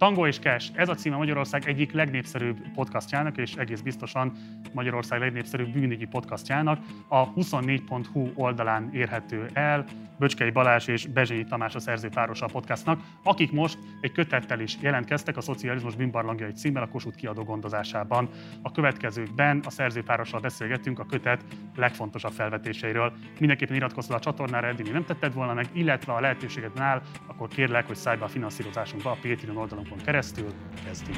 Tango és Cash, ez a címe Magyarország egyik legnépszerűbb podcastjának, és egész biztosan Magyarország legnépszerűbb bűnügyi podcastjának. A 24.hu oldalán érhető el Böcskei Balázs és Bezsényi Tamás a szerzőpárosa a podcastnak, akik most egy kötettel is jelentkeztek a Szocializmus bűnbarlangjai címmel a Kossuth kiadó gondozásában. A következőkben a szerzőpárossal beszélgettünk a kötet legfontosabb felvetéseiről. Mindenképpen iratkozz a csatornára, eddig nem tetted volna meg, illetve a lehetőséged áll, akkor kérlek, hogy szállj be a finanszírozásunkba a Patreon oldalon telefonokon keresztül kezdjük.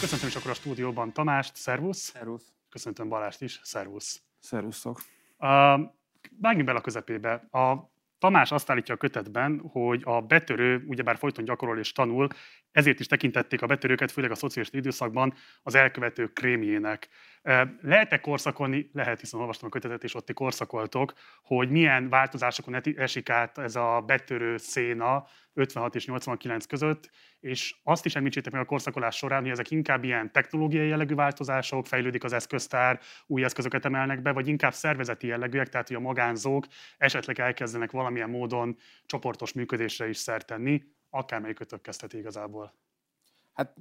Köszöntöm is akkor a stúdióban Tamást, szervusz. Szervusz. Köszöntöm Balást is, szervusz. Szervuszok. Uh, vágjunk bele a közepébe. A Tamás azt állítja a kötetben, hogy a betörő ugyebár folyton gyakorol és tanul, ezért is tekintették a betörőket, főleg a szociális időszakban az elkövető krémjének. Lehet-e korszakolni? Lehet, hiszen olvastam a kötetet, és ott korszakoltok, hogy milyen változásokon esik át ez a betörő széna 56 és 89 között, és azt is említsétek meg a korszakolás során, hogy ezek inkább ilyen technológiai jellegű változások, fejlődik az eszköztár, új eszközöket emelnek be, vagy inkább szervezeti jellegűek, tehát hogy a magánzók esetleg elkezdenek valamilyen módon csoportos működésre is szert tenni, akármelyikötök kezdheti igazából. Hát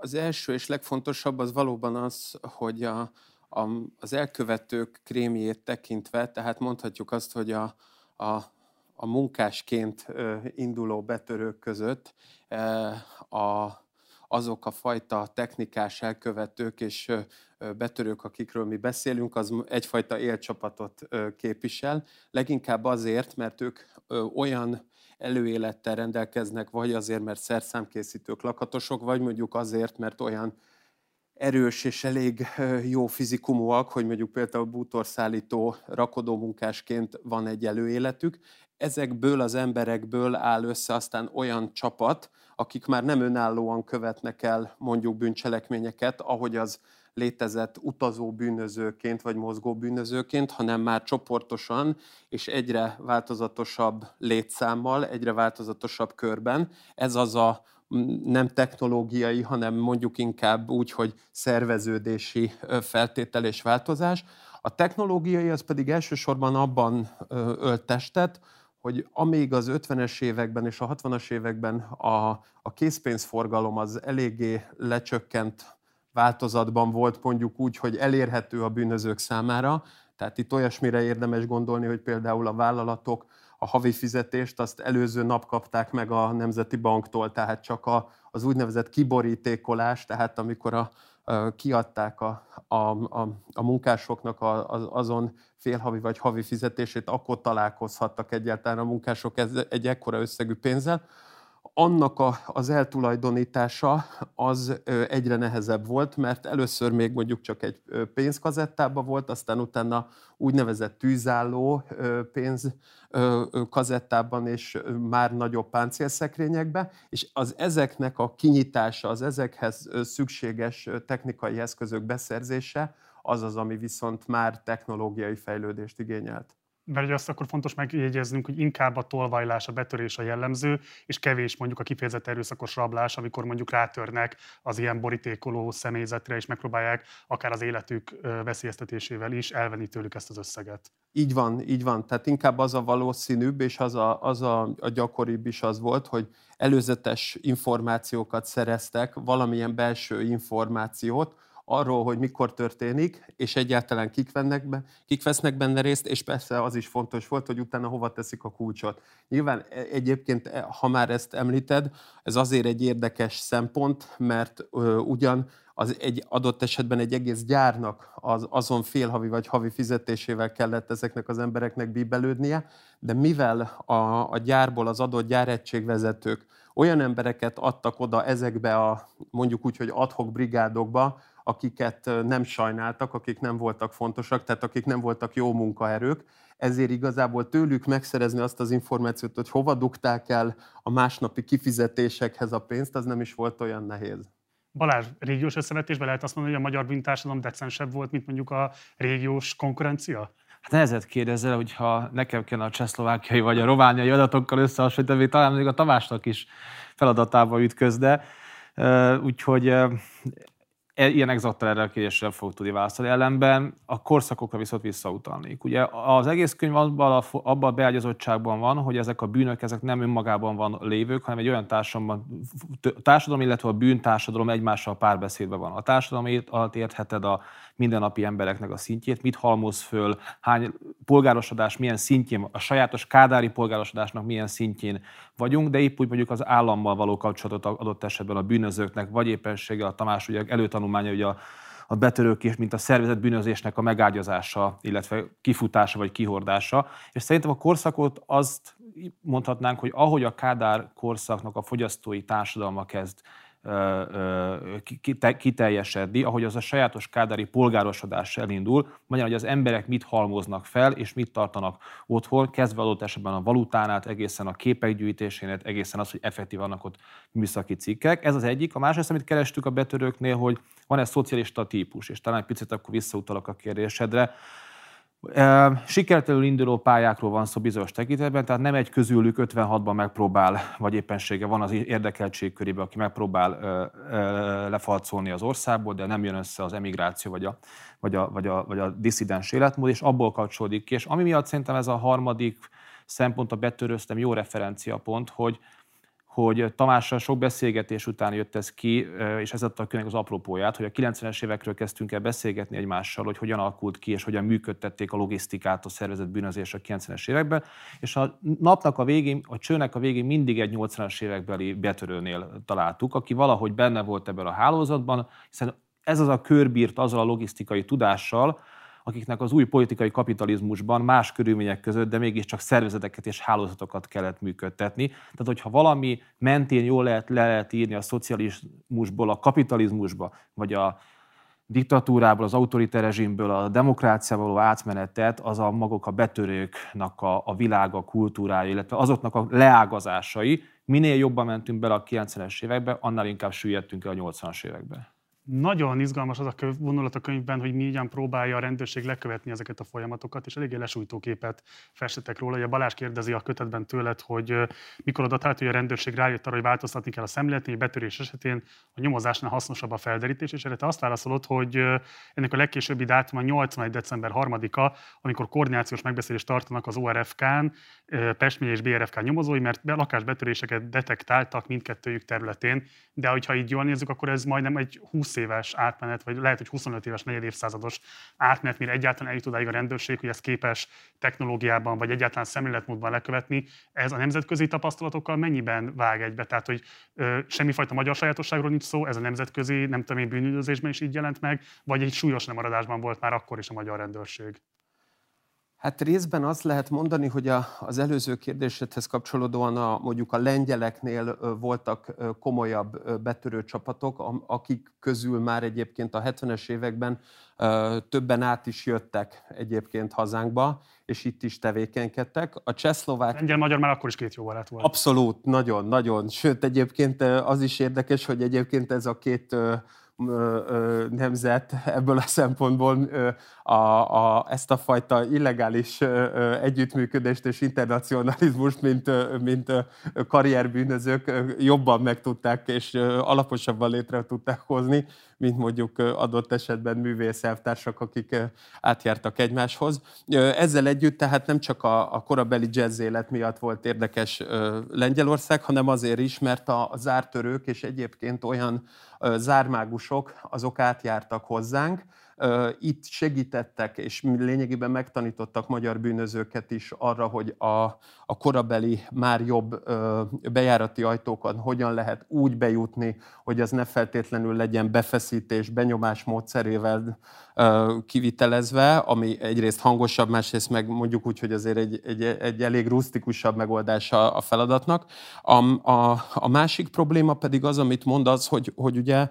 az első és legfontosabb az valóban az, hogy a, a, az elkövetők krémjét tekintve, tehát mondhatjuk azt, hogy a, a, a munkásként induló betörők között a, azok a fajta technikás elkövetők és betörők, akikről mi beszélünk, az egyfajta élcsapatot képvisel. Leginkább azért, mert ők olyan előélettel rendelkeznek, vagy azért, mert szerszámkészítők, lakatosok, vagy mondjuk azért, mert olyan erős és elég jó fizikumúak, hogy mondjuk például bútorszállító rakodómunkásként van egy előéletük. Ezekből az emberekből áll össze aztán olyan csapat, akik már nem önállóan követnek el mondjuk bűncselekményeket, ahogy az létezett utazó bűnözőként vagy mozgó bűnözőként, hanem már csoportosan és egyre változatosabb létszámmal, egyre változatosabb körben. Ez az a nem technológiai, hanem mondjuk inkább úgy, hogy szerveződési feltétel és változás. A technológiai az pedig elsősorban abban ölt testet, hogy amíg az 50-es években és a 60-as években a, a készpénzforgalom az eléggé lecsökkent változatban volt mondjuk úgy, hogy elérhető a bűnözők számára. Tehát itt olyasmire érdemes gondolni, hogy például a vállalatok a havi fizetést azt előző nap kapták meg a Nemzeti Banktól, tehát csak a, az úgynevezett kiborítékolás, tehát amikor a, a, kiadták a, a, a, a munkásoknak a, a, azon félhavi vagy havi fizetését, akkor találkozhattak egyáltalán a munkások ez, egy ekkora összegű pénzzel annak a, az eltulajdonítása az egyre nehezebb volt, mert először még mondjuk csak egy pénzkazettában volt, aztán utána úgynevezett tűzálló pénzkazettában és már nagyobb páncélszekrényekbe, és az ezeknek a kinyitása, az ezekhez szükséges technikai eszközök beszerzése, az az, ami viszont már technológiai fejlődést igényelt mert azt akkor fontos megjegyeznünk, hogy inkább a tolvajlás, a betörés a jellemző, és kevés mondjuk a kifejezett erőszakos rablás, amikor mondjuk rátörnek az ilyen borítékoló személyzetre, és megpróbálják akár az életük veszélyeztetésével is elvenni tőlük ezt az összeget. Így van, így van. Tehát inkább az a valószínűbb, és az a, az a, a gyakoribb is az volt, hogy előzetes információkat szereztek, valamilyen belső információt, arról, hogy mikor történik, és egyáltalán kik, vennek be, kik vesznek benne részt, és persze az is fontos volt, hogy utána hova teszik a kulcsot. Nyilván e, egyébként, e, ha már ezt említed, ez azért egy érdekes szempont, mert ö, ugyan az egy adott esetben egy egész gyárnak az, azon félhavi vagy havi fizetésével kellett ezeknek az embereknek bíbelődnie, de mivel a, a gyárból az adott gyáregységvezetők olyan embereket adtak oda ezekbe a mondjuk úgy, hogy adhok brigádokba, akiket nem sajnáltak, akik nem voltak fontosak, tehát akik nem voltak jó munkaerők, ezért igazából tőlük megszerezni azt az információt, hogy hova dugták el a másnapi kifizetésekhez a pénzt, az nem is volt olyan nehéz. Balázs, régiós összevetésben lehet azt mondani, hogy a magyar bűntársadalom decensebb volt, mint mondjuk a régiós konkurencia? Hát nehezet kérdezel, hogyha nekem kell a csehszlovákiai vagy a romániai adatokkal összehasonlítani, talán még a Tamásnak is feladatába ütközne. Úgyhogy e, ilyen exaktan erre a kérdésre fog tudni válaszolni. Ellenben a korszakokra viszont visszautalnék. Ugye az egész könyv abban a, abban a beágyazottságban van, hogy ezek a bűnök ezek nem önmagában van lévők, hanem egy olyan társadalomban, társadalom, illetve a bűntársadalom egymással párbeszédben van. A társadalom alatt értheted a mindennapi embereknek a szintjét, mit halmoz föl, hány polgárosodás milyen szintjén, a sajátos kádári polgárosodásnak milyen szintjén vagyunk, de épp úgy mondjuk az állammal való kapcsolatot adott esetben a bűnözőknek, vagy éppenséggel a Tamás ugye előtanulmánya, ugye a, a betörők és mint a szervezet bűnözésnek a megágyazása, illetve kifutása vagy kihordása. És szerintem a korszakot azt mondhatnánk, hogy ahogy a Kádár korszaknak a fogyasztói társadalma kezd kiteljesedni, ahogy az a sajátos kádári polgárosodás elindul, magyarán, hogy az emberek mit halmoznak fel, és mit tartanak otthon, kezdve adott esetben a valutánát, egészen a képek gyűjtésének, egészen az, hogy effektív vannak ott műszaki cikkek. Ez az egyik. A másik, amit kerestük a betörőknél, hogy van egy szocialista típus, és talán egy picit akkor visszautalok a kérdésedre, Sikertelenül induló pályákról van szó bizonyos tekintetben, tehát nem egy közülük 56-ban megpróbál, vagy éppensége van az érdekeltség körében, aki megpróbál lefalcolni az országból, de nem jön össze az emigráció vagy a, vagy a, vagy a, vagy a diszidens életmód, és abból kapcsolódik ki. És ami miatt szerintem ez a harmadik szempont, a betörőztem jó referenciapont, hogy, hogy Tamással sok beszélgetés után jött ez ki, és ez adta a könyvnek az apropóját, hogy a 90-es évekről kezdtünk el beszélgetni egymással, hogy hogyan alakult ki, és hogyan működtették a logisztikát a szervezet bűnözés a 90-es években, és a napnak a végén, a csőnek a végén mindig egy 80-as évekbeli betörőnél találtuk, aki valahogy benne volt ebben a hálózatban, hiszen ez az a kör bírt azzal a logisztikai tudással, akiknek az új politikai kapitalizmusban más körülmények között, de mégiscsak szervezeteket és hálózatokat kellett működtetni. Tehát, hogyha valami mentén jól lehet, le lehet írni a szocializmusból a kapitalizmusba, vagy a diktatúrából, az autoriter rezsimből a demokráciába való átmenetet, az a maguk a betörőknek a, a világa, kultúrája, illetve azoknak a leágazásai. Minél jobban mentünk bele a 90-es évekbe, annál inkább süllyedtünk el a 80-as évekbe nagyon izgalmas az a vonulat a könyvben, hogy milyen próbálja a rendőrség lekövetni ezeket a folyamatokat, és eléggé lesújtó képet festetek róla. Ugye Balázs kérdezi a kötetben tőled, hogy mikor adatált, hogy a rendőrség rájött arra, hogy változtatni kell a szemléletén, hogy betörés esetén a nyomozásnál hasznosabb a felderítés, és erre te azt válaszolod, hogy ennek a legkésőbbi dátum a 81. december 3-a, amikor koordinációs megbeszélést tartanak az ORFK-n, Pest és BRFK nyomozói, mert lakásbetöréseket detektáltak mindkettőjük területén, de hogyha így jól nézzük, akkor ez majdnem egy 20 éves átmenet, vagy lehet, hogy 25 éves, negyed évszázados átmenet, mire egyáltalán eljut odáig a rendőrség, hogy ezt képes technológiában, vagy egyáltalán szemléletmódban lekövetni. Ez a nemzetközi tapasztalatokkal mennyiben vág egybe? Tehát, hogy ö, semmifajta magyar sajátosságról nincs szó, ez a nemzetközi, nem tudom én, bűnüldözésben is így jelent meg, vagy egy súlyos lemaradásban volt már akkor is a magyar rendőrség? Hát részben azt lehet mondani, hogy a, az előző kérdésedhez kapcsolódóan a, mondjuk a lengyeleknél voltak komolyabb betörő csapatok, akik közül már egyébként a 70-es években többen át is jöttek egyébként hazánkba, és itt is tevékenykedtek. A csehszlovák... Lengyel-magyar már akkor is két jó barát volt. Abszolút, nagyon, nagyon. Sőt, egyébként az is érdekes, hogy egyébként ez a két nemzet ebből a szempontból a, a, ezt a fajta illegális együttműködést és internacionalizmust, mint, mint karrierbűnözők jobban meg tudták és alaposabban létre tudták hozni, mint mondjuk adott esetben művészelvtársak, akik átjártak egymáshoz. Ezzel együtt tehát nem csak a, a korabeli jazz élet miatt volt érdekes Lengyelország, hanem azért is, mert a, zártörők és egyébként olyan zármágusok, azok átjártak hozzánk, itt segítettek, és lényegében megtanítottak magyar bűnözőket is arra, hogy a, a korabeli, már jobb bejárati ajtókon hogyan lehet úgy bejutni, hogy az ne feltétlenül legyen befeszítés, benyomás módszerével kivitelezve, ami egyrészt hangosabb, másrészt meg mondjuk úgy, hogy azért egy, egy, egy elég rusztikusabb megoldása a feladatnak. A, a, a másik probléma pedig az, amit mond az, hogy, hogy ugye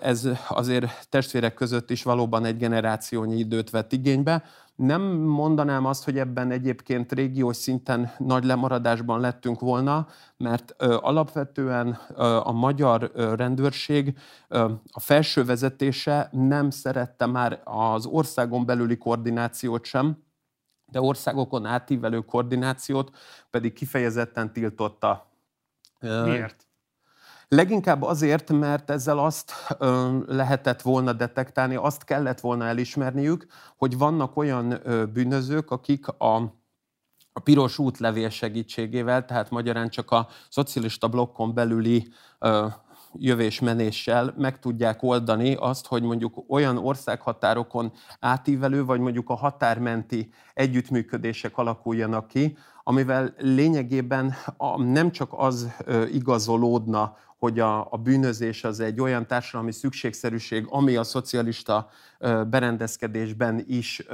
ez azért testvérek között is valóban egy generációnyi időt vett igénybe. Nem mondanám azt, hogy ebben egyébként régiós szinten nagy lemaradásban lettünk volna, mert ö, alapvetően ö, a magyar ö, rendőrség ö, a felső vezetése nem szerette már az országon belüli koordinációt sem, de országokon átívelő koordinációt pedig kifejezetten tiltotta. Miért? Leginkább azért, mert ezzel azt ö, lehetett volna detektálni, azt kellett volna elismerniük, hogy vannak olyan ö, bűnözők, akik a, a piros útlevél segítségével, tehát magyarán csak a szocialista blokkon belüli ö, jövésmenéssel meg tudják oldani azt, hogy mondjuk olyan országhatárokon átívelő, vagy mondjuk a határmenti együttműködések alakuljanak ki, amivel lényegében nem csak az igazolódna, hogy a, a bűnözés az egy olyan társadalmi szükségszerűség, ami a szocialista berendezkedésben is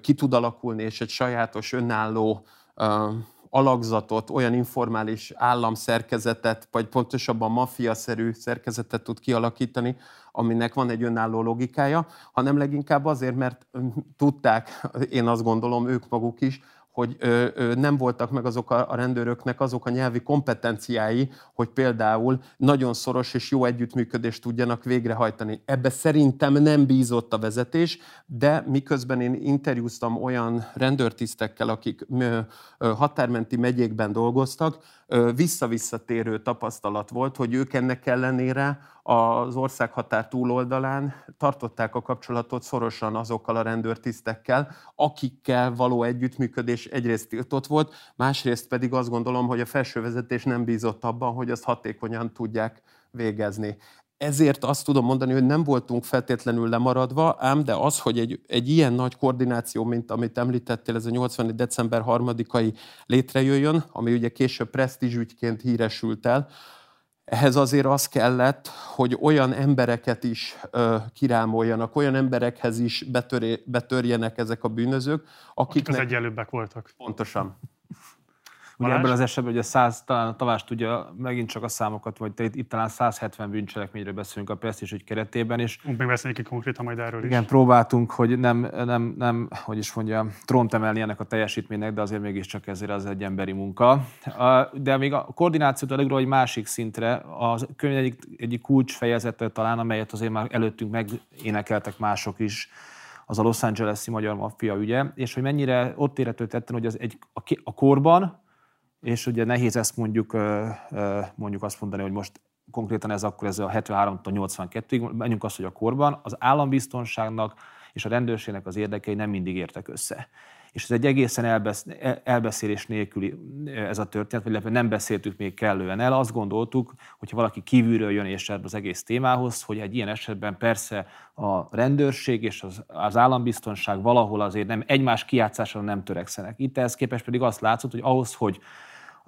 ki tud alakulni, és egy sajátos, önálló alakzatot, olyan informális államszerkezetet, vagy pontosabban mafiaszerű szerkezetet tud kialakítani, aminek van egy önálló logikája, hanem leginkább azért, mert tudták, én azt gondolom, ők maguk is, hogy nem voltak meg azok a, rendőröknek azok a nyelvi kompetenciái, hogy például nagyon szoros és jó együttműködést tudjanak végrehajtani. Ebbe szerintem nem bízott a vezetés, de miközben én interjúztam olyan rendőrtisztekkel, akik határmenti megyékben dolgoztak, visszavisszatérő tapasztalat volt, hogy ők ennek ellenére az országhatár túloldalán tartották a kapcsolatot szorosan azokkal a rendőrtisztekkel, akikkel való együttműködés egyrészt tiltott volt, másrészt pedig azt gondolom, hogy a felsővezetés nem bízott abban, hogy azt hatékonyan tudják végezni. Ezért azt tudom mondani, hogy nem voltunk feltétlenül lemaradva, ám de az, hogy egy, egy ilyen nagy koordináció, mint amit említettél, ez a 80. december 3-ai létrejöjjön, ami ugye később presztízsügyként híresült el, ehhez azért az kellett, hogy olyan embereket is ö, kirámoljanak, olyan emberekhez is betöré, betörjenek ezek a bűnözők, akik az egyenlőbbek voltak. Pontosan. Ugye ebben az esetben ugye 100, talán a Tavás tudja megint csak a számokat, vagy itt, itt talán 170 bűncselekményről beszélünk a Prestige ügy keretében. És még ki konkrétan majd erről igen, is. próbáltunk, hogy nem, nem, nem, hogy is mondja, trónt emelni ennek a teljesítménynek, de azért mégiscsak ezért az egy emberi munka. De még a koordinációt elegről egy másik szintre, a könyv egyik, egyik kulcsfejezete talán, amelyet azért már előttünk megénekeltek mások is, az a Los Angeles-i magyar maffia ügye, és hogy mennyire ott érhető tetten, hogy az egy, a, a korban, és ugye nehéz ezt mondjuk, mondjuk azt mondani, hogy most konkrétan ez akkor ez a 73 82-ig, menjünk azt, hogy a korban az állambiztonságnak és a rendőrségnek az érdekei nem mindig értek össze. És ez egy egészen elbesz, elbeszélés nélküli ez a történet, vagy nem beszéltük még kellően el. Azt gondoltuk, hogyha valaki kívülről jön és az egész témához, hogy egy ilyen esetben persze a rendőrség és az, az állambiztonság valahol azért nem egymás kiátszásra nem törekszenek. Itt ehhez képest pedig azt látszott, hogy ahhoz, hogy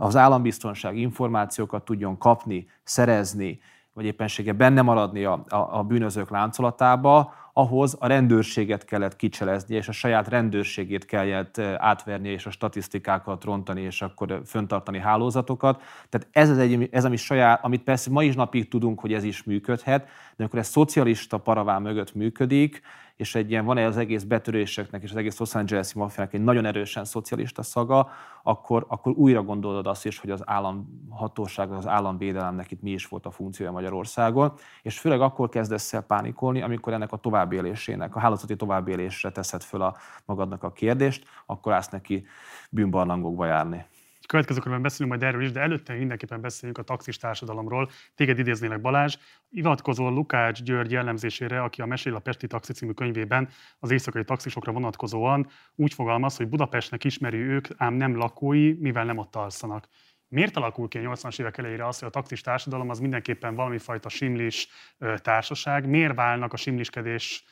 az állambiztonság információkat tudjon kapni, szerezni, vagy éppensége benne maradni a, a, a bűnözők láncolatába, ahhoz a rendőrséget kellett kicselezni, és a saját rendőrségét kellett átverni, és a statisztikákat rontani, és akkor föntartani hálózatokat. Tehát ez az egy, ez ami saját, amit persze ma is napig tudunk, hogy ez is működhet, de amikor ez szocialista paraván mögött működik, és egy ilyen, van -e az egész betöréseknek és az egész Los Angeles-i maffiának egy nagyon erősen szocialista szaga, akkor, akkor újra gondolod azt is, hogy az államhatóság, az államvédelemnek itt mi is volt a funkciója Magyarországon, és főleg akkor kezdesz el pánikolni, amikor ennek a továbbélésének, a hálózati továbbélésre teszed föl a magadnak a kérdést, akkor állsz neki bűnbarlangokba járni következő körben beszélünk majd erről is, de előtte mindenképpen beszéljünk a taxis társadalomról. Téged idéznélek Balázs, ivatkozol Lukács György jellemzésére, aki a Mesél a Pesti Taxi című könyvében az éjszakai taxisokra vonatkozóan úgy fogalmaz, hogy Budapestnek ismeri ők, ám nem lakói, mivel nem ott alszanak. Miért alakul ki a 80-as évek elejére az, hogy a taxis társadalom az mindenképpen valami fajta simlis társaság? Miért válnak a simliskedés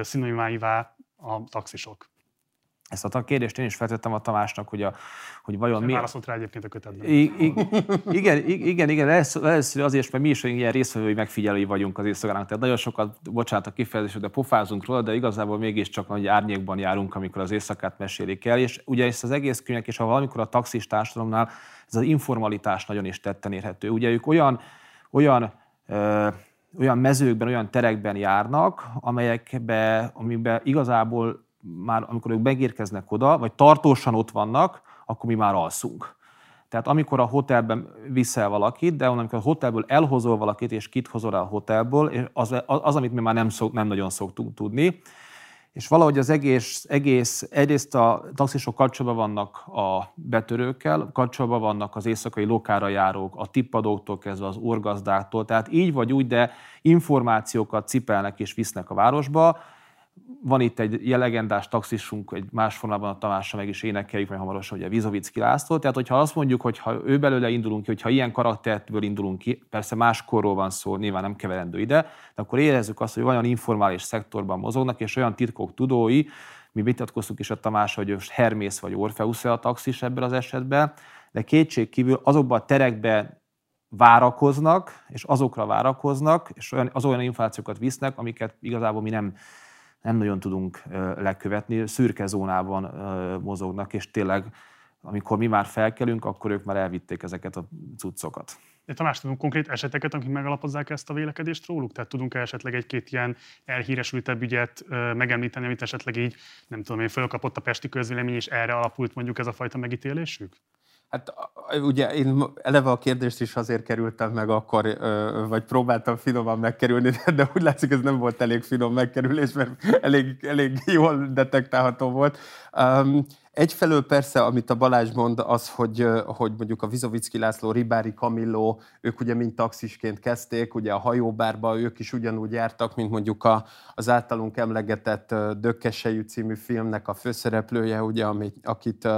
szinonimáivá a taxisok? Ezt a kérdést én is feltettem a Tamásnak, hogy, a, hogy vajon mi... Válaszolt rá egyébként a kötetben. I, I, igen, igen, igen, először azért, mert mi is ilyen részvevői megfigyelői vagyunk az éjszakának. Tehát nagyon sokat, bocsánat a kifejezés, de pofázunk róla, de igazából mégiscsak nagy árnyékban járunk, amikor az éjszakát mesélik el. És ugye ezt az egész könyvek, és ha valamikor a taxis társadalomnál ez az informalitás nagyon is tetten érhető. Ugye ők olyan, olyan ö, olyan mezőkben, olyan terekben járnak, amelyekbe, amiben igazából már amikor ők megérkeznek oda, vagy tartósan ott vannak, akkor mi már alszunk. Tehát amikor a hotelben viszel valakit, de amikor a hotelből elhozol valakit, és kit hozol el a hotelból, és az, az, amit mi már nem, szok, nem nagyon szoktunk tudni, és valahogy az egész, egész egyrészt a taxisok kapcsolatban vannak a betörőkkel, kapcsolatban vannak az éjszakai lokára járók, a tippadóktól kezdve az orgazdáktól, tehát így vagy úgy, de információkat cipelnek és visznek a városba, van itt egy legendás taxisunk, egy más formában a Tamásra meg is énekeljük, majd hamarosan ugye Vizovicki László. Tehát, hogyha azt mondjuk, hogy ha ő belőle indulunk ki, hogyha ilyen karakterből indulunk ki, persze más korról van szó, nyilván nem keverendő ide, de akkor érezzük azt, hogy olyan informális szektorban mozognak, és olyan titkok tudói, mi vitatkoztuk is a Tamás, hogy most Hermész vagy Orfeusz a taxis ebben az esetben, de kétség kívül azokban a terekben várakoznak, és azokra várakoznak, és olyan, az olyan információkat visznek, amiket igazából mi nem nem nagyon tudunk lekövetni, szürke zónában mozognak, és tényleg amikor mi már felkelünk, akkor ők már elvitték ezeket a cuccokat. De Tamás, tudunk konkrét eseteket, amik megalapozzák ezt a vélekedést róluk? Tehát tudunk-e esetleg egy-két ilyen elhíresültebb ügyet megemlíteni, amit esetleg így, nem tudom én, fölkapott a pesti közvélemény, és erre alapult mondjuk ez a fajta megítélésük? Hát ugye én eleve a kérdést is azért kerültem meg akkor, vagy próbáltam finoman megkerülni, de úgy látszik, ez nem volt elég finom megkerülés, mert elég, elég jól detektálható volt. Egyfelől persze, amit a Balázs mond, az, hogy, hogy mondjuk a Vizovicki László, Ribári Kamilló, ők ugye mind taxisként kezdték, ugye a hajóbárba ők is ugyanúgy jártak, mint mondjuk a, az általunk emlegetett Dökkesejű című filmnek a főszereplője, ugye, amit, akit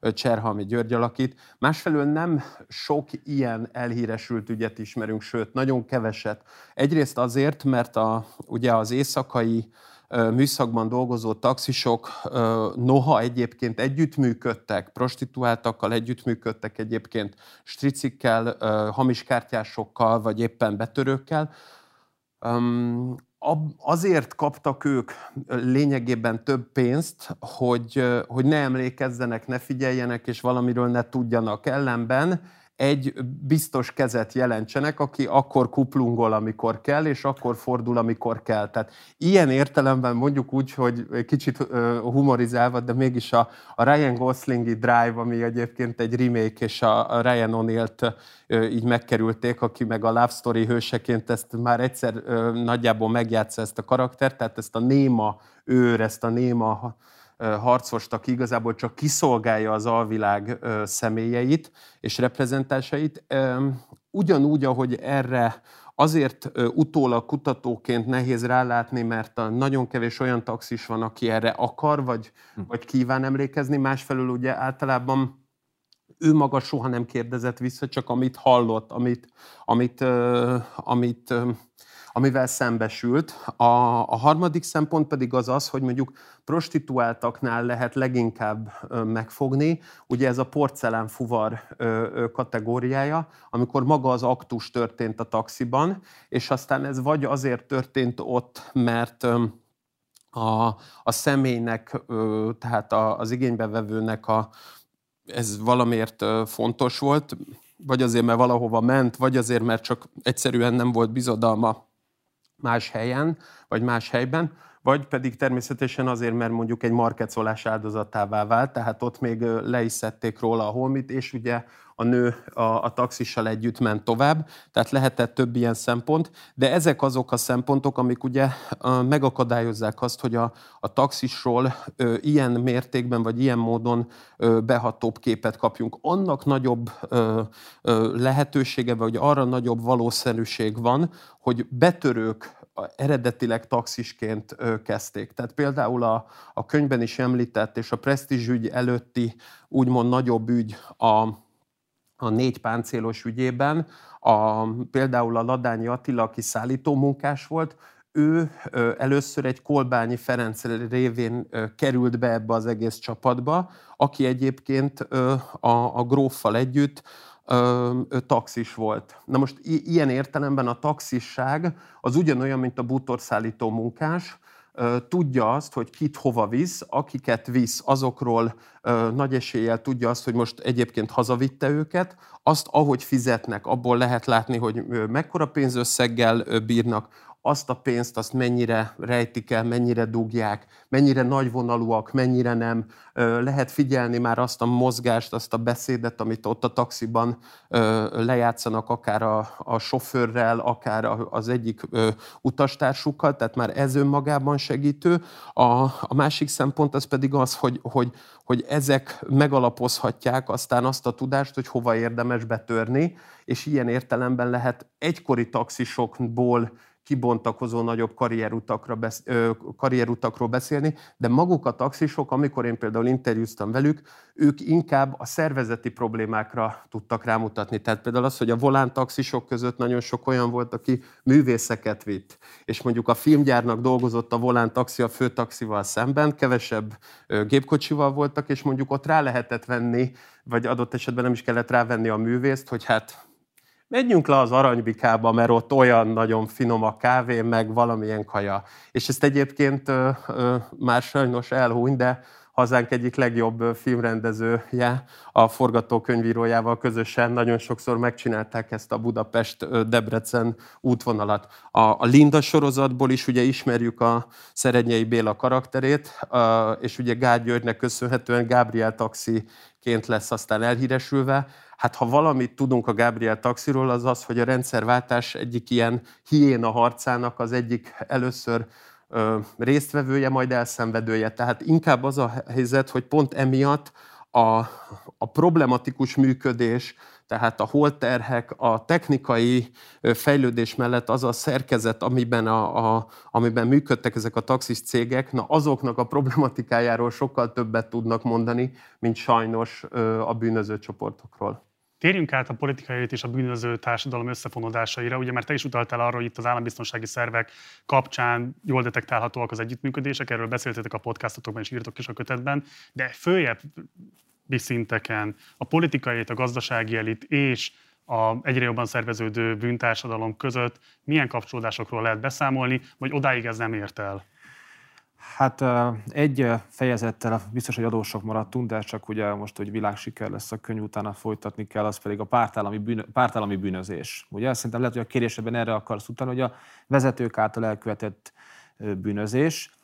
Cserhalmi György alakít. Másfelől nem sok ilyen elhíresült ügyet ismerünk, sőt, nagyon keveset. Egyrészt azért, mert a, ugye az éjszakai műszakban dolgozó taxisok noha egyébként együttműködtek, prostituáltakkal együttműködtek egyébként stricikkel, hamis kártyásokkal, vagy éppen betörőkkel, azért kaptak ők lényegében több pénzt, hogy, hogy ne emlékezzenek, ne figyeljenek, és valamiről ne tudjanak ellenben, egy biztos kezet jelentsenek, aki akkor kuplungol, amikor kell, és akkor fordul, amikor kell. Tehát ilyen értelemben mondjuk úgy, hogy kicsit humorizálva, de mégis a, a Ryan Goslingi Drive, ami egyébként egy remake, és a, a Ryan O'Neill-t így megkerülték, aki meg a Love Story hőseként ezt már egyszer nagyjából megjátsza ezt a karaktert, tehát ezt a néma őr, ezt a néma harcost, aki igazából csak kiszolgálja az alvilág személyeit és reprezentásait. Ugyanúgy, ahogy erre azért utólag kutatóként nehéz rálátni, mert a nagyon kevés olyan taxis van, aki erre akar, vagy, hm. vagy kíván emlékezni. Másfelől ugye általában ő maga soha nem kérdezett vissza, csak amit hallott, amit, amit, amit amivel szembesült. A, a harmadik szempont pedig az az, hogy mondjuk prostituáltaknál lehet leginkább megfogni, ugye ez a porcelánfuvar kategóriája, amikor maga az aktus történt a taxiban, és aztán ez vagy azért történt ott, mert a, a személynek, tehát az igénybevevőnek a, ez valamiért fontos volt, vagy azért, mert valahova ment, vagy azért, mert csak egyszerűen nem volt bizodalma más helyen, vagy más helyben, vagy pedig természetesen azért, mert mondjuk egy markecolás áldozatává vált, tehát ott még le is szedték róla a holmit, és ugye a nő a, a taxissal együtt ment tovább, tehát lehetett több ilyen szempont, de ezek azok a szempontok, amik ugye megakadályozzák azt, hogy a, a taxisról ö, ilyen mértékben vagy ilyen módon ö, behatóbb képet kapjunk. Annak nagyobb ö, ö, lehetősége, vagy arra nagyobb valószínűség van, hogy betörők eredetileg taxisként kezdték. Tehát például a, a könyvben is említett, és a presztízsügy előtti úgymond nagyobb ügy a, a négy páncélos ügyében, a, például a Ladányi Attila, aki szállító munkás volt, ő először egy Kolbányi Ferenc révén került be ebbe az egész csapatba, aki egyébként a, a gróffal együtt ö, ö, taxis volt. Na most i- ilyen értelemben a taxisság az ugyanolyan, mint a bútorszállító munkás, tudja azt, hogy kit hova visz, akiket visz, azokról nagy eséllyel tudja azt, hogy most egyébként hazavitte őket, azt, ahogy fizetnek, abból lehet látni, hogy mekkora pénzösszeggel bírnak, azt a pénzt, azt mennyire rejtik el, mennyire dugják, mennyire nagyvonalúak, mennyire nem. Lehet figyelni már azt a mozgást, azt a beszédet, amit ott a taxiban lejátszanak, akár a, a sofőrrel, akár az egyik utastársukkal, tehát már ez önmagában segítő. A, a másik szempont az pedig az, hogy, hogy, hogy ezek megalapozhatják aztán azt a tudást, hogy hova érdemes betörni, és ilyen értelemben lehet egykori taxisokból kibontakozó nagyobb karrierutakra besz, ö, karrierutakról beszélni, de maguk a taxisok, amikor én például interjúztam velük, ők inkább a szervezeti problémákra tudtak rámutatni. Tehát például az, hogy a volán taxisok között nagyon sok olyan volt, aki művészeket vitt, és mondjuk a filmgyárnak dolgozott a volán taxi a főtaxival szemben, kevesebb ö, gépkocsival voltak, és mondjuk ott rá lehetett venni, vagy adott esetben nem is kellett rávenni a művészt, hogy hát menjünk le az aranybikába, mert ott olyan nagyon finom a kávé, meg valamilyen kaja. És ezt egyébként ö, ö, már sajnos elhúny, de hazánk egyik legjobb filmrendezője, a forgatókönyvírójával közösen nagyon sokszor megcsinálták ezt a Budapest-Debrecen útvonalat. A, a Linda sorozatból is ugye ismerjük a Szerenyei Béla karakterét, és ugye Gál Györgynek köszönhetően Gabriel taxiként lesz aztán elhíresülve, Hát ha valamit tudunk a Gabriel taxiról, az az, hogy a rendszerváltás egyik ilyen hiéna harcának az egyik először ö, résztvevője, majd elszenvedője. Tehát inkább az a helyzet, hogy pont emiatt a, a problematikus működés, tehát a holterhek, a technikai fejlődés mellett az a szerkezet, amiben, a, a, amiben működtek ezek a taxis cégek, na azoknak a problematikájáról sokkal többet tudnak mondani, mint sajnos a bűnöző csoportokról. Térjünk át a politikai és a bűnöző társadalom összefonódásaira, ugye mert te is utaltál arra, hogy itt az állambiztonsági szervek kapcsán jól detektálhatóak az együttműködések, erről beszéltetek a podcastotokban és írtok is a kötetben, de följebb szinteken a politikai, a gazdasági elit és a egyre jobban szerveződő bűntársadalom között milyen kapcsolódásokról lehet beszámolni, vagy odáig ez nem ért el? Hát egy fejezettel biztos, hogy adósok maradtunk, de csak ugye most, hogy világsiker lesz a könyv, utána folytatni kell, az pedig a pártállami, bűnö, pártállami bűnözés. Ugye szerintem lehet, hogy a kérésében erre akarsz utána, hogy a vezetők által elkövetett bűnözés.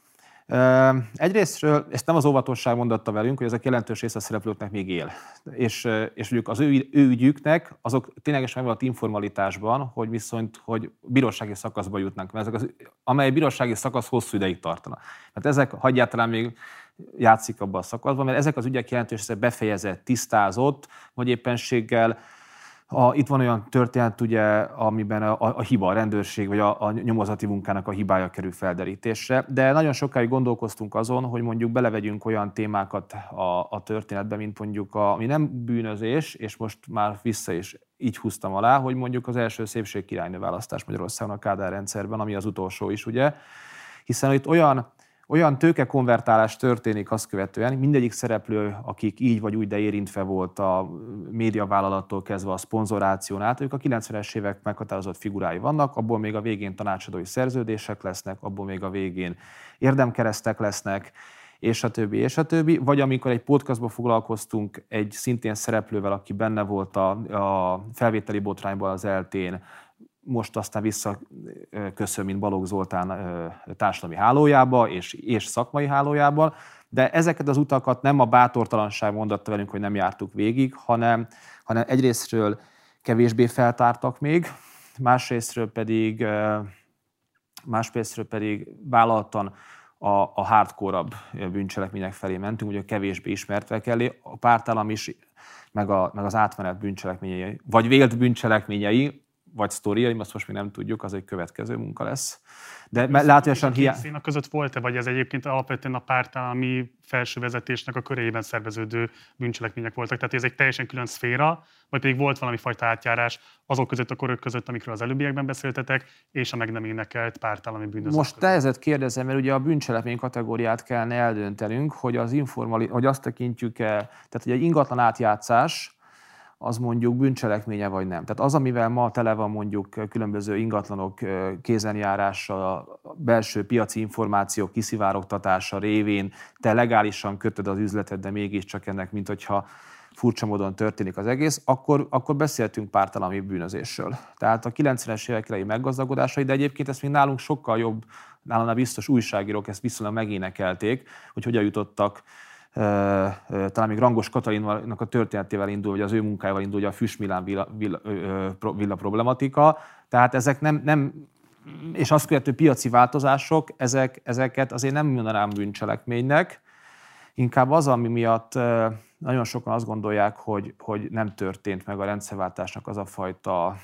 Egyrésztről ezt nem az óvatosság mondatta velünk, hogy ezek jelentős része a szereplőknek még él. És, és mondjuk az ő, ő ügyüknek azok ténylegesen megvan informalitásban, hogy viszont, hogy bírósági szakaszba jutnak, mert ezek az, amely bírósági szakasz hosszú ideig tartana. Mert ezek hagyjátlan még játszik abban a szakaszban, mert ezek az ügyek jelentős része befejezett, tisztázott, vagy éppenséggel a, itt van olyan történet, ugye, amiben a, a, a hiba, a rendőrség vagy a, a nyomozati munkának a hibája kerül felderítésre, de nagyon sokáig gondolkoztunk azon, hogy mondjuk belevegyünk olyan témákat a, a történetbe, mint mondjuk, a, ami nem bűnözés, és most már vissza is így húztam alá, hogy mondjuk az első szépség királynő választás Magyarországon a Kádár rendszerben, ami az utolsó is, ugye, hiszen itt olyan olyan tőkekonvertálás történik azt követően, mindegyik szereplő, akik így vagy úgy, de érintve volt a médiavállalattól kezdve a szponzoráción át, ők a 90-es évek meghatározott figurái vannak, abból még a végén tanácsadói szerződések lesznek, abból még a végén érdemkeresztek lesznek, és a többi, és a többi. Vagy amikor egy podcastban foglalkoztunk egy szintén szereplővel, aki benne volt a, a felvételi botrányban az eltén, most aztán visszaköszön, mint Balogh Zoltán társadalmi hálójába és, és szakmai hálójában, de ezeket az utakat nem a bátortalanság mondatta velünk, hogy nem jártuk végig, hanem, hanem egyrésztről kevésbé feltártak még, másrésztről pedig, másrésztről pedig vállaltan a, a hardcore-abb bűncselekmények felé mentünk, ugye kevésbé ismertek elé. A pártállam is, meg, a, meg az átmenet bűncselekményei, vagy vélt bűncselekményei, vagy sztoriaim, azt most még nem tudjuk, az egy következő munka lesz. De látványosan hiány... A között volt-e, vagy ez egyébként alapvetően a pártállami felső vezetésnek a körében szerveződő bűncselekmények voltak? Tehát ez egy teljesen külön szféra, vagy pedig volt valami fajta átjárás azok között a korok között, amikről az előbbiekben beszéltetek, és a meg nem énekelt pártállami bűnözők Most te ezet kérdezem, mert ugye a bűncselekmény kategóriát kellene eldöntenünk, hogy, az informali, hogy azt tekintjük-e, tehát hogy egy ingatlan átjátszás, az mondjuk bűncselekménye vagy nem. Tehát az, amivel ma tele van mondjuk különböző ingatlanok kézenjárása, belső piaci információk kiszivárogtatása révén te legálisan kötöd az üzletet, de mégiscsak ennek, mint hogyha furcsa módon történik az egész, akkor, akkor beszéltünk pártalami bűnözésről. Tehát a 90-es évek elejé meggazdagodásai, de egyébként ezt még nálunk sokkal jobb, nálam biztos újságírók ezt viszonylag megénekelték, hogy hogyan jutottak talán még Rangos Katalinnak a történetével indul, vagy az ő munkájával indul, a Füstmilán villa, villa, villa problematika. Tehát ezek nem, nem és azt követő piaci változások, ezek, ezeket azért nem mondanám bűncselekménynek, inkább az, ami miatt nagyon sokan azt gondolják, hogy, hogy nem történt meg a rendszerváltásnak az a fajta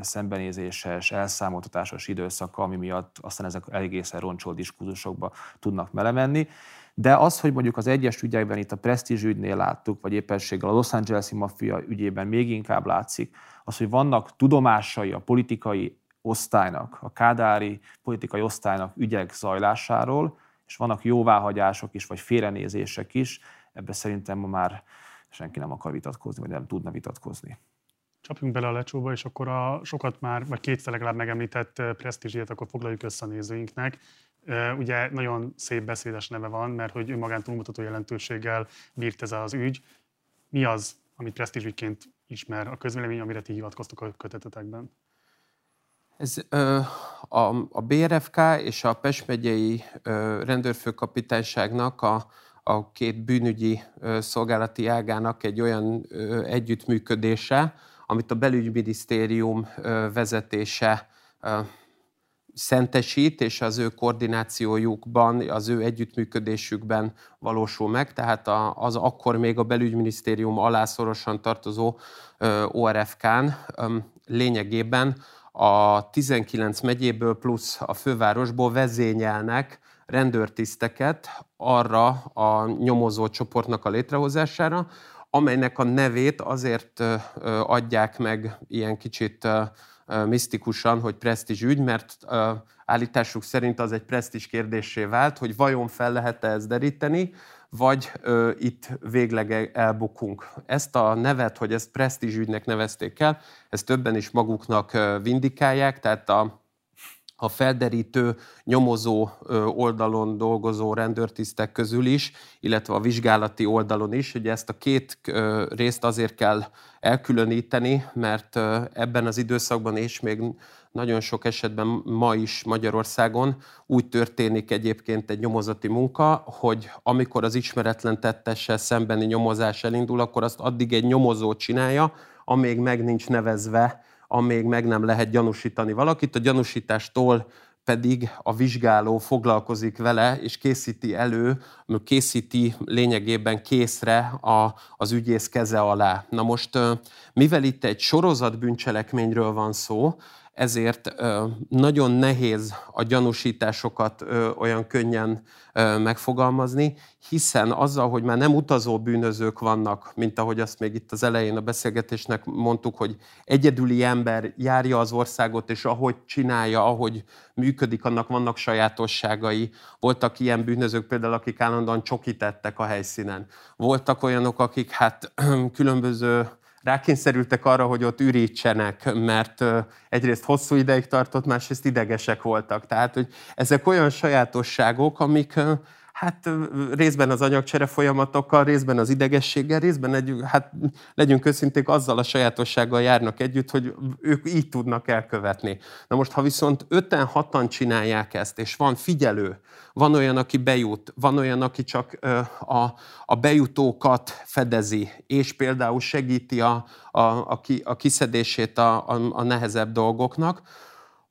szembenézéses, elszámoltatásos időszaka, ami miatt aztán ezek egészen roncsolt diskurzusokba tudnak melemenni. De az, hogy mondjuk az egyes ügyekben itt a Prestige ügynél láttuk, vagy éppenséggel a Los Angeles-i maffia ügyében még inkább látszik, az, hogy vannak tudomásai a politikai osztálynak, a kádári politikai osztálynak ügyek zajlásáról, és vannak jóváhagyások is, vagy félrenézések is, ebbe szerintem ma már senki nem akar vitatkozni, vagy nem tudna vitatkozni. Csapjunk bele a lecsóba, és akkor a sokat már, vagy kétszer legalább megemlített presztízsét akkor foglaljuk össze a nézőinknek. Ugye nagyon szép beszédes neve van, mert hogy önmagán túlmutató jelentőséggel bírt ez az ügy. Mi az, amit presztízsügyként ismer a közvélemény, amire ti hivatkoztok a kötetetekben? Ez ö, a, a BRFK és a Pest megyei ö, rendőrfőkapitányságnak a, a két bűnügyi ö, szolgálati ágának egy olyan ö, együttműködése, amit a belügyminisztérium ö, vezetése ö, szentesít, és az ő koordinációjukban, az ő együttműködésükben valósul meg. Tehát az akkor még a belügyminisztérium alá szorosan tartozó ORFK-n lényegében a 19 megyéből plusz a fővárosból vezényelnek rendőrtiszteket arra a nyomozó csoportnak a létrehozására, amelynek a nevét azért adják meg ilyen kicsit misztikusan, hogy presztízs ügy, mert állításuk szerint az egy presztízs kérdésé vált, hogy vajon fel lehet-e ezt deríteni, vagy ö, itt végleg elbukunk. Ezt a nevet, hogy ezt presztízsügynek nevezték el, ezt többen is maguknak vindikálják, tehát a, a felderítő, nyomozó oldalon dolgozó rendőrtisztek közül is, illetve a vizsgálati oldalon is. Ugye ezt a két részt azért kell elkülöníteni, mert ebben az időszakban és még nagyon sok esetben ma is Magyarországon úgy történik egyébként egy nyomozati munka, hogy amikor az ismeretlen tettessel szembeni nyomozás elindul, akkor azt addig egy nyomozó csinálja, amíg meg nincs nevezve, amíg meg nem lehet gyanúsítani valakit. A gyanúsítástól pedig a vizsgáló foglalkozik vele, és készíti elő, készíti lényegében készre a, az ügyész keze alá. Na most, mivel itt egy sorozat bűncselekményről van szó, ezért nagyon nehéz a gyanúsításokat olyan könnyen megfogalmazni, hiszen azzal, hogy már nem utazó bűnözők vannak, mint ahogy azt még itt az elején a beszélgetésnek mondtuk, hogy egyedüli ember járja az országot, és ahogy csinálja, ahogy működik, annak vannak sajátosságai. Voltak ilyen bűnözők például, akik állandóan csokitettek a helyszínen. Voltak olyanok, akik hát különböző rákényszerültek arra, hogy ott ürítsenek, mert egyrészt hosszú ideig tartott, másrészt idegesek voltak. Tehát, hogy ezek olyan sajátosságok, amik hát részben az anyagcsere folyamatokkal, részben az idegességgel, részben egy, hát legyünk őszinték, azzal a sajátossággal járnak együtt, hogy ők így tudnak elkövetni. Na most, ha viszont öten, hatan csinálják ezt, és van figyelő, van olyan, aki bejut, van olyan, aki csak a, a bejutókat fedezi, és például segíti a, a, a, a kiszedését a, a, a nehezebb dolgoknak,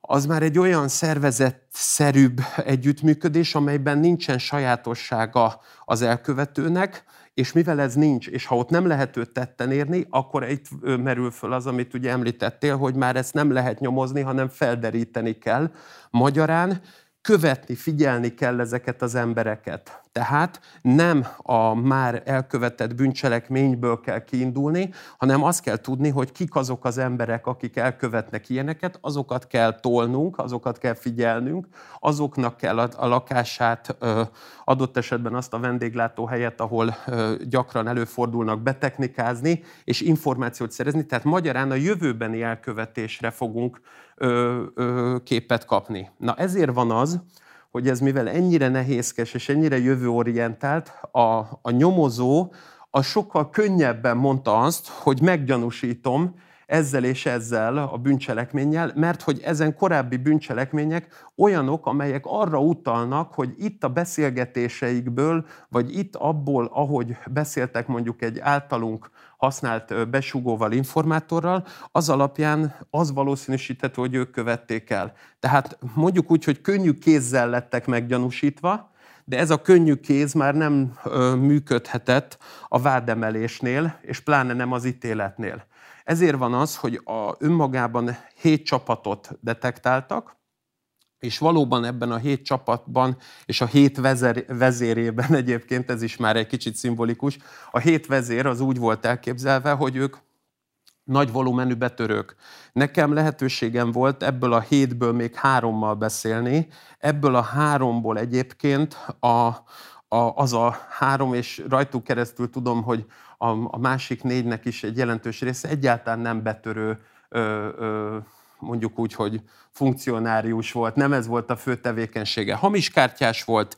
az már egy olyan szervezetszerűbb együttműködés, amelyben nincsen sajátossága az elkövetőnek, és mivel ez nincs, és ha ott nem lehet őt tetten érni, akkor itt merül föl az, amit ugye említettél, hogy már ezt nem lehet nyomozni, hanem felderíteni kell. Magyarán követni, figyelni kell ezeket az embereket. Tehát nem a már elkövetett bűncselekményből kell kiindulni, hanem azt kell tudni, hogy kik azok az emberek, akik elkövetnek ilyeneket, azokat kell tolnunk, azokat kell figyelnünk, azoknak kell a, lakását, adott esetben azt a vendéglátóhelyet, ahol gyakran előfordulnak beteknikázni, és információt szerezni. Tehát magyarán a jövőbeni elkövetésre fogunk képet kapni. Na ezért van az, hogy ez mivel ennyire nehézkes és ennyire jövőorientált, a, a nyomozó az sokkal könnyebben mondta azt, hogy meggyanúsítom, ezzel és ezzel a bűncselekménnyel, mert hogy ezen korábbi bűncselekmények olyanok, amelyek arra utalnak, hogy itt a beszélgetéseikből, vagy itt abból, ahogy beszéltek mondjuk egy általunk használt besugóval, informátorral, az alapján az valószínűsíthető, hogy ők követték el. Tehát mondjuk úgy, hogy könnyű kézzel lettek meggyanúsítva, de ez a könnyű kéz már nem ö, működhetett a vádemelésnél, és pláne nem az ítéletnél. Ezért van az, hogy a önmagában hét csapatot detektáltak, és valóban ebben a hét csapatban, és a hét vezér, vezérében egyébként, ez is már egy kicsit szimbolikus, a hét vezér az úgy volt elképzelve, hogy ők nagy volumenű betörők. Nekem lehetőségem volt ebből a hétből még hárommal beszélni, ebből a háromból egyébként a, a, az a három, és rajtuk keresztül tudom, hogy a, a másik négynek is egy jelentős része egyáltalán nem betörő ö, ö, mondjuk úgy, hogy funkcionárius volt, nem ez volt a fő tevékenysége. Hamiskártyás volt,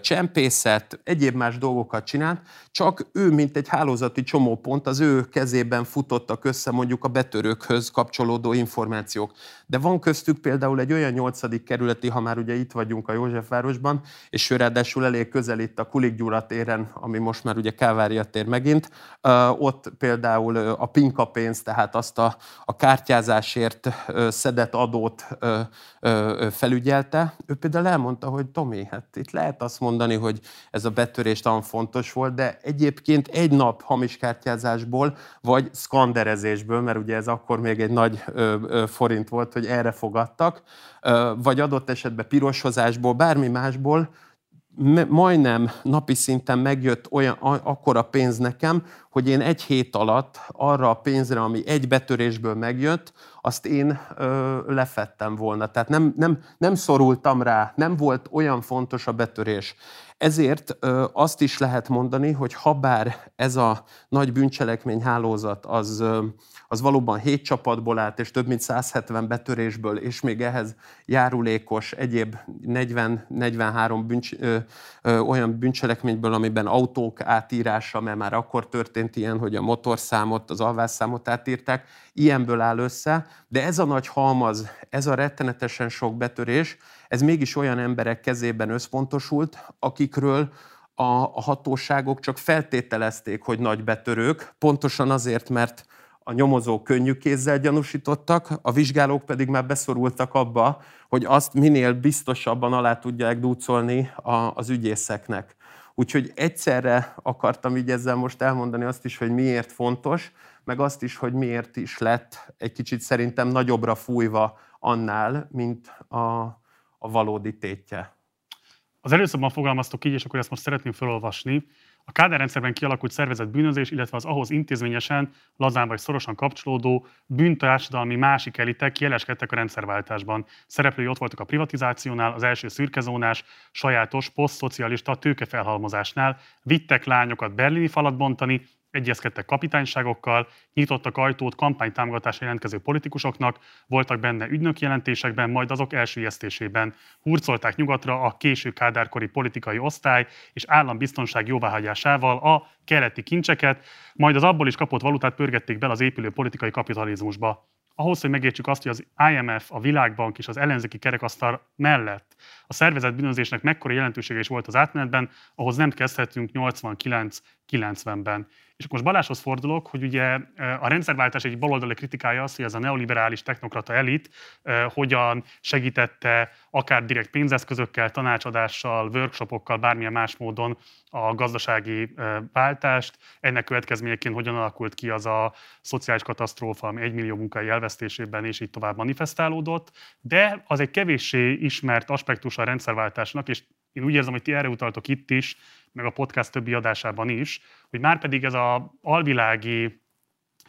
csempészet, egyéb más dolgokat csinált, csak ő, mint egy hálózati csomópont, az ő kezében futottak össze mondjuk a betörőkhöz kapcsolódó információk. De van köztük például egy olyan nyolcadik kerületi, ha már ugye itt vagyunk a Józsefvárosban, és ő ráadásul elég közel itt a Kulik Gyula téren, ami most már ugye Kávária tér megint, ott például a pinka pénz, tehát azt a, a kártyázásért szedett adót ö, ö, felügyelte, ő például elmondta, hogy Tomi, hát itt lehet azt mondani, hogy ez a betörés tan fontos volt, de egyébként egy nap hamis kártyázásból, vagy szkanderezésből, mert ugye ez akkor még egy nagy ö, ö, forint volt, hogy erre fogadtak, ö, vagy adott esetben pirosozásból, bármi másból, majdnem napi szinten megjött olyan, akkora pénz nekem, hogy én egy hét alatt arra a pénzre, ami egy betörésből megjött, azt én ö, lefettem volna. Tehát nem, nem, nem szorultam rá, nem volt olyan fontos a betörés. Ezért azt is lehet mondani, hogy ha bár ez a nagy bűncselekmény hálózat az, az valóban 7 csapatból állt, és több mint 170 betörésből, és még ehhez járulékos egyéb 40-43 bűncs, olyan bűncselekményből, amiben autók átírása, mert már akkor történt ilyen, hogy a motorszámot, az alvásszámot átírták, ilyenből áll össze, de ez a nagy halmaz, ez a rettenetesen sok betörés, ez mégis olyan emberek kezében összpontosult, akikről a, hatóságok csak feltételezték, hogy nagy betörők, pontosan azért, mert a nyomozók könnyű kézzel gyanúsítottak, a vizsgálók pedig már beszorultak abba, hogy azt minél biztosabban alá tudják dúcolni az ügyészeknek. Úgyhogy egyszerre akartam így ezzel most elmondani azt is, hogy miért fontos, meg azt is, hogy miért is lett egy kicsit szerintem nagyobbra fújva annál, mint a, a valódi tétje. Az előszobban fogalmaztok így, és akkor ezt most szeretném felolvasni. A kádárrendszerben kialakult szervezett bűnözés, illetve az ahhoz intézményesen, lazán vagy szorosan kapcsolódó bűntársadalmi másik elitek jeleskedtek a rendszerváltásban. Szereplői ott voltak a privatizációnál, az első szürkezónás, sajátos, posztszocialista tőkefelhalmozásnál, vittek lányokat berlini falat bontani, egyezkedtek kapitányságokkal, nyitottak ajtót kampánytámogatásra jelentkező politikusoknak, voltak benne ügynök jelentésekben, majd azok elsüllyesztésében. Hurcolták nyugatra a késő kádárkori politikai osztály és állambiztonság jóváhagyásával a keleti kincseket, majd az abból is kapott valutát pörgették be az épülő politikai kapitalizmusba ahhoz, hogy megértsük azt, hogy az IMF, a Világbank és az ellenzéki kerekasztal mellett a szervezet bűnözésnek mekkora jelentősége is volt az átmenetben, ahhoz nem kezdhetünk 89-90-ben. És akkor most Balázshoz fordulok, hogy ugye a rendszerváltás egy baloldali kritikája az, hogy ez a neoliberális technokrata elit hogyan segítette akár direkt pénzeszközökkel, tanácsadással, workshopokkal, bármilyen más módon a gazdasági váltást. Ennek következményeként hogyan alakult ki az a szociális katasztrófa, ami egymillió munkai elvesztésében és így tovább manifestálódott. De az egy kevéssé ismert aspektus a rendszerváltásnak, és én úgy érzem, hogy ti erre utaltok itt is, meg a podcast többi adásában is, hogy már pedig ez a alvilági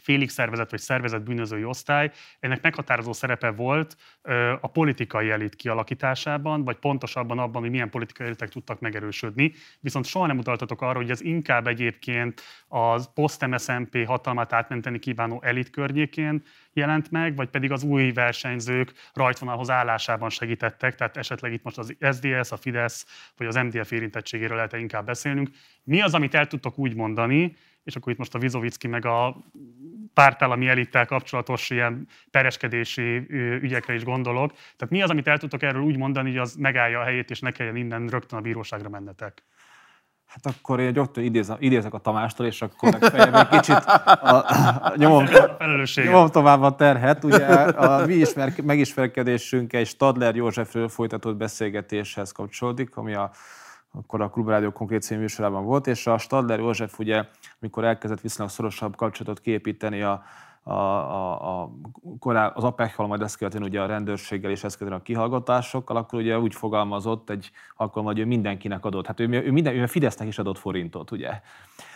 félig szervezet vagy szervezet bűnözői osztály, ennek meghatározó szerepe volt a politikai elit kialakításában, vagy pontosabban abban, hogy milyen politikai elitek tudtak megerősödni. Viszont soha nem utaltatok arra, hogy ez inkább egyébként az post-MSZMP hatalmát átmenteni kívánó elit környékén jelent meg, vagy pedig az új versenyzők rajtvonalhoz állásában segítettek, tehát esetleg itt most az SDS, a Fidesz, vagy az MDF érintettségéről lehet inkább beszélnünk. Mi az, amit el tudtok úgy mondani, és akkor itt most a Vizovicki meg a pártállami elittel kapcsolatos ilyen pereskedési ügyekre is gondolok. Tehát mi az, amit el tudtok erről úgy mondani, hogy az megállja a helyét, és ne kelljen innen rögtön a bíróságra mennetek? Hát akkor én rögtön idézem, idézek a Tamástól, és akkor megfejem egy kicsit a, a, nyomom, nyomom tovább a terhet. Ugye a mi ismer, megismerkedésünk egy Stadler Józsefről folytatott beszélgetéshez kapcsolódik, ami a akkor a Klubrádió konkrét című műsorában volt, és a Stadler József ugye, amikor elkezdett viszonylag szorosabb kapcsolatot kiépíteni a, a, a, a korá, az apec majd ezt követően ugye a rendőrséggel és ezt követően a kihallgatásokkal, akkor ugye úgy fogalmazott egy alkalommal, hogy ő mindenkinek adott. Hát ő, ő, minden, ő Fidesznek is adott forintot, ugye.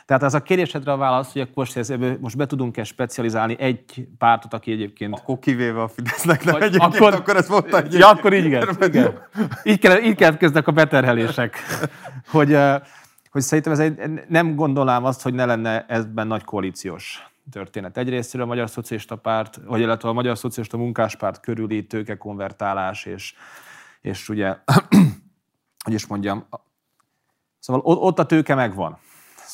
Tehát az a kérdésedre a válasz, hogy akkor most, most be tudunk-e specializálni egy pártot, aki egyébként... Akkor kivéve a Fidesznek, nem egyébként, akkor, akkor ezt mondta egyébként. Ja, akkor így igen. igen. Így, kell, így keletkeznek a beterhelések. hogy, hogy szerintem ez egy, nem gondolnám azt, hogy ne lenne ezben nagy koalíciós történet. Egyrészt a Magyar Szocialista Párt, vagy illetve a Magyar Szocialista Munkáspárt körüli tőkekonvertálás, és, és ugye, hogy is mondjam, szóval ott a tőke megvan.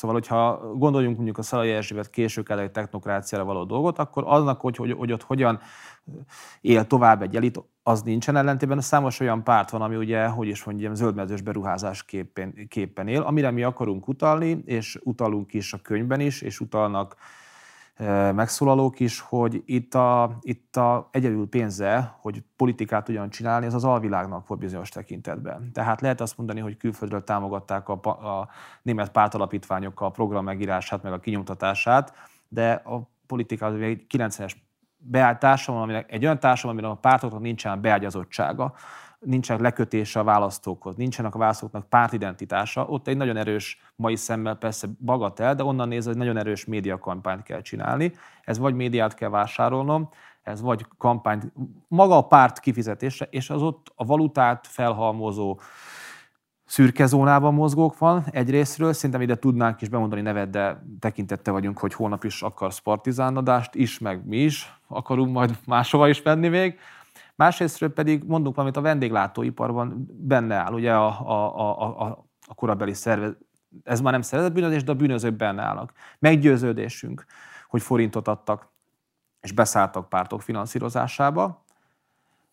Szóval, hogyha gondoljunk mondjuk a Szalai Erzsébet később egy technokráciára való dolgot, akkor annak, hogy, hogy, hogy ott hogyan él tovább egy elit, az nincsen ellentétben. Számos olyan párt van, ami ugye, hogy is mondjam, zöldmezős beruházás képen, képen él, amire mi akarunk utalni, és utalunk is a könyvben is, és utalnak megszólalók is, hogy itt a, itt a egyedül pénze, hogy politikát tudjon csinálni, ez az alvilágnak volt bizonyos tekintetben. Tehát lehet azt mondani, hogy külföldről támogatták a, a német pártalapítványok a program megírását, meg a kinyomtatását, de a politika az egy 90-es beállt társadalom, aminek, egy olyan társadalom, aminek a pártoknak nincsen beágyazottsága, nincsen lekötése a választókhoz, nincsenek a választóknak pártidentitása, ott egy nagyon erős, mai szemmel persze bagatel, de onnan nézve, hogy nagyon erős médiakampányt kell csinálni. Ez vagy médiát kell vásárolnom, ez vagy kampányt, maga a párt kifizetése, és az ott a valutát felhalmozó szürke zónában mozgók van egyrésztről, szerintem ide tudnánk is bemondani nevet, de tekintette vagyunk, hogy holnap is akarsz partizánadást is, meg mi is akarunk majd máshova is menni még. Másrésztről pedig mondunk valamit a vendéglátóiparban benne áll, ugye a, a, a, a, a korabeli szervezet, ez már nem szervezett bűnözés, de a bűnözők benne állnak. Meggyőződésünk, hogy forintot adtak és beszálltak pártok finanszírozásába.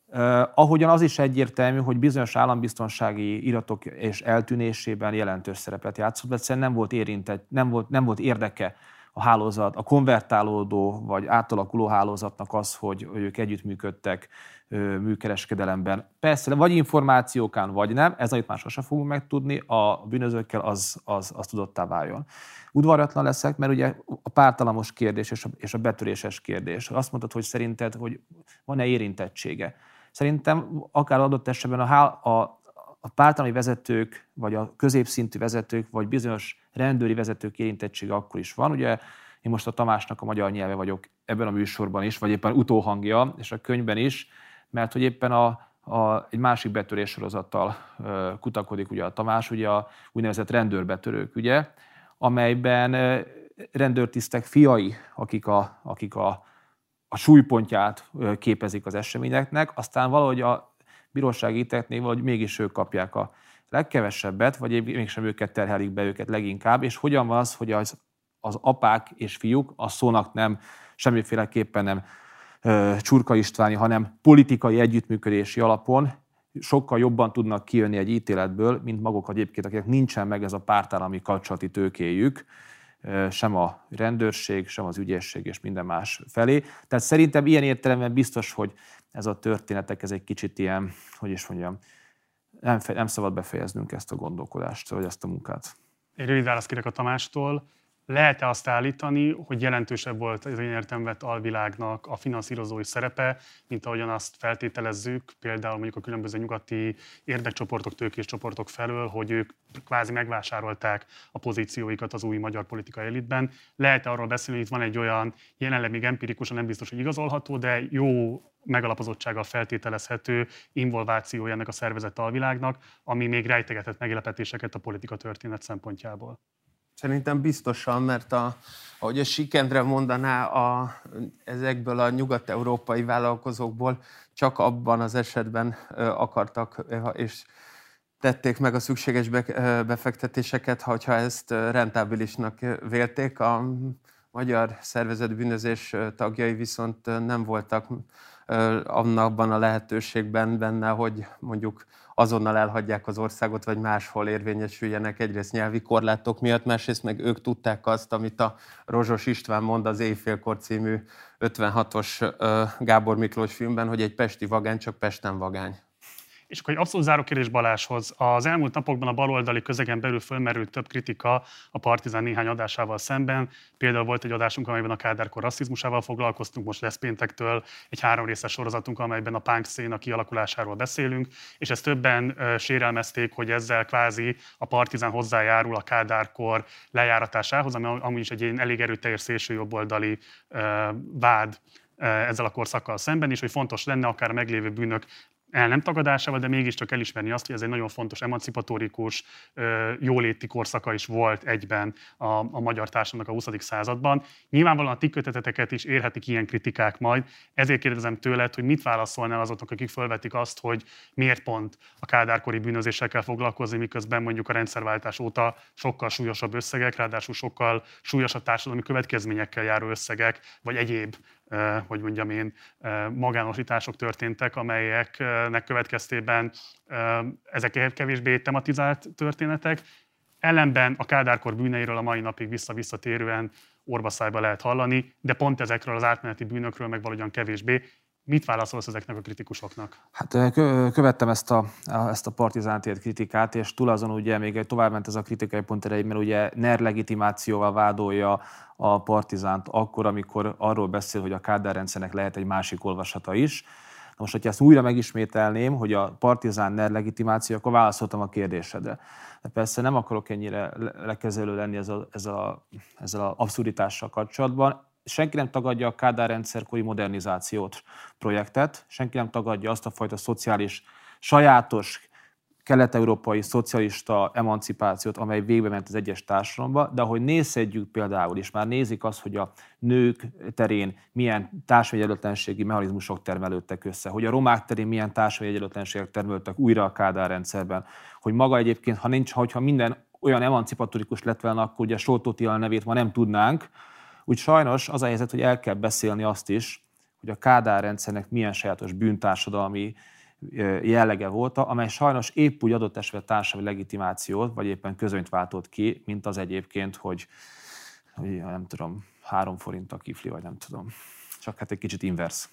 Uh, ahogyan az is egyértelmű, hogy bizonyos állambiztonsági iratok és eltűnésében jelentős szerepet játszott, egyszerűen nem volt érintett, nem volt, nem volt érdeke a hálózat, a konvertálódó vagy átalakuló hálózatnak az, hogy, hogy ők együttműködtek műkereskedelemben. Persze, vagy információkán, vagy nem, ez amit már sosem fogunk megtudni, a bűnözőkkel az, az, az tudottá váljon. Udvaratlan leszek, mert ugye a pártalamos kérdés és a, és a betöréses kérdés. Azt mondtad, hogy szerinted, hogy van-e érintettsége. Szerintem akár adott esetben a, a, a pártalami vezetők, vagy a középszintű vezetők, vagy bizonyos rendőri vezetők érintettsége akkor is van. Ugye én most a Tamásnak a magyar nyelve vagyok ebben a műsorban is, vagy éppen utóhangja, és a könyvben is, mert hogy éppen a, a, egy másik betörés sorozattal ö, kutakodik ugye a Tamás, ugye a úgynevezett rendőrbetörők, ugye, amelyben ö, rendőrtisztek fiai, akik a, akik a, a súlypontját ö, képezik az eseményeknek, aztán valahogy a bírósági ítéletnél valahogy mégis ők kapják a legkevesebbet, vagy mégsem őket terhelik be őket leginkább, és hogyan van az, hogy az, az apák és fiúk a szónak nem, semmiféleképpen nem Csurka Istváni, hanem politikai együttműködési alapon sokkal jobban tudnak kijönni egy ítéletből, mint maguk egyébként, akiknek nincsen meg ez a pártállami kapcsolati tőkéjük, sem a rendőrség, sem az ügyészség és minden más felé. Tehát szerintem ilyen értelemben biztos, hogy ez a történetek, ez egy kicsit ilyen, hogy is mondjam, nem, nem szabad befejeznünk ezt a gondolkodást, vagy ezt a munkát. Egy rövid választ kérek a Tamástól. Lehet-e azt állítani, hogy jelentősebb volt az én vett alvilágnak a finanszírozói szerepe, mint ahogyan azt feltételezzük, például mondjuk a különböző nyugati érdekcsoportok, tőkés csoportok felől, hogy ők kvázi megvásárolták a pozícióikat az új magyar politikai elitben. Lehet-e arról beszélni, hogy itt van egy olyan jelenleg még empirikusan nem biztos, hogy igazolható, de jó megalapozottsággal feltételezhető involvációja ennek a szervezett alvilágnak, ami még rejtegetett meglepetéseket a politika történet szempontjából. Szerintem biztosan, mert a, ahogy a Sikendre mondaná, a, ezekből a nyugat-európai vállalkozókból csak abban az esetben akartak, és tették meg a szükséges befektetéseket, ha ezt rentábilisnak vélték. A magyar szervezet bűnözés tagjai viszont nem voltak annakban a lehetőségben benne, hogy mondjuk azonnal elhagyják az országot, vagy máshol érvényesüljenek egyrészt nyelvi korlátok miatt, másrészt meg ők tudták azt, amit a Rozsos István mond az Éjfélkor című 56-os Gábor Miklós filmben, hogy egy pesti vagány csak Pesten vagány. És akkor egy abszolút záró kérdés Baláshoz. Az elmúlt napokban a baloldali közegen belül fölmerült több kritika a Partizán néhány adásával szemben. Például volt egy adásunk, amelyben a Kádárkor rasszizmusával foglalkoztunk, most lesz péntektől egy három részes sorozatunk, amelyben a punk széna kialakulásáról beszélünk, és ezt többen uh, sérelmezték, hogy ezzel kvázi a Partizán hozzájárul a Kádárkor lejáratásához, ami amúgy is egy elég erőteljes szélsőjobboldali vád ezzel a korszakkal szemben is, hogy fontos lenne akár a meglévő bűnök el nem tagadásával, de mégiscsak elismerni azt, hogy ez egy nagyon fontos emancipatórikus, jóléti korszaka is volt egyben a, a magyar társadalomnak a 20. században. Nyilvánvalóan a ti köteteteket is érhetik ilyen kritikák majd, ezért kérdezem tőled, hogy mit válaszolnál azoknak, akik felvetik azt, hogy miért pont a kádárkori bűnözéssel kell foglalkozni, miközben mondjuk a rendszerváltás óta sokkal súlyosabb összegek, ráadásul sokkal súlyosabb társadalmi következményekkel járó összegek, vagy egyéb hogy mondjam én, magánosítások történtek, amelyeknek következtében ezek kevésbé tematizált történetek. Ellenben a Kádárkor bűneiről a mai napig vissza-visszatérően orbaszájba lehet hallani, de pont ezekről az átmeneti bűnökről meg valahogyan kevésbé. Mit válaszolsz ezeknek a kritikusoknak? Hát követtem ezt a, ezt a partizántért kritikát, és túl azon ugye még továbbment ez a kritikai pont erején, mert ugye NER legitimációval vádolja a partizánt akkor, amikor arról beszél, hogy a Kádár rendszernek lehet egy másik olvasata is. Na most, hogyha ezt újra megismételném, hogy a partizán NER legitimáció, akkor válaszoltam a kérdésedre. De persze nem akarok ennyire lekezelő lenni ezzel, ezzel, a, ezzel a abszurditással kapcsolatban senki nem tagadja a Kádár rendszerkori modernizációt projektet, senki nem tagadja azt a fajta szociális, sajátos, kelet-európai szocialista emancipációt, amely végbe ment az egyes társadalomba, de ahogy nézhetjük például, és már nézik azt, hogy a nők terén milyen társadalmi egyenlőtlenségi mechanizmusok termelődtek össze, hogy a romák terén milyen társadalmi egyenlőtlenségek termelődtek újra a Kádár rendszerben, hogy maga egyébként, ha nincs, hogyha minden olyan emancipatorikus lett volna, akkor ugye Soltó nevét ma nem tudnánk, úgy sajnos az a helyzet, hogy el kell beszélni azt is, hogy a Kádár rendszernek milyen sajátos bűntársadalmi jellege volt, amely sajnos épp úgy adott esetben társadalmi legitimációt, vagy éppen közönyt váltott ki, mint az egyébként, hogy, hogy nem tudom, három forint a kifli, vagy nem tudom. Csak hát egy kicsit inverse.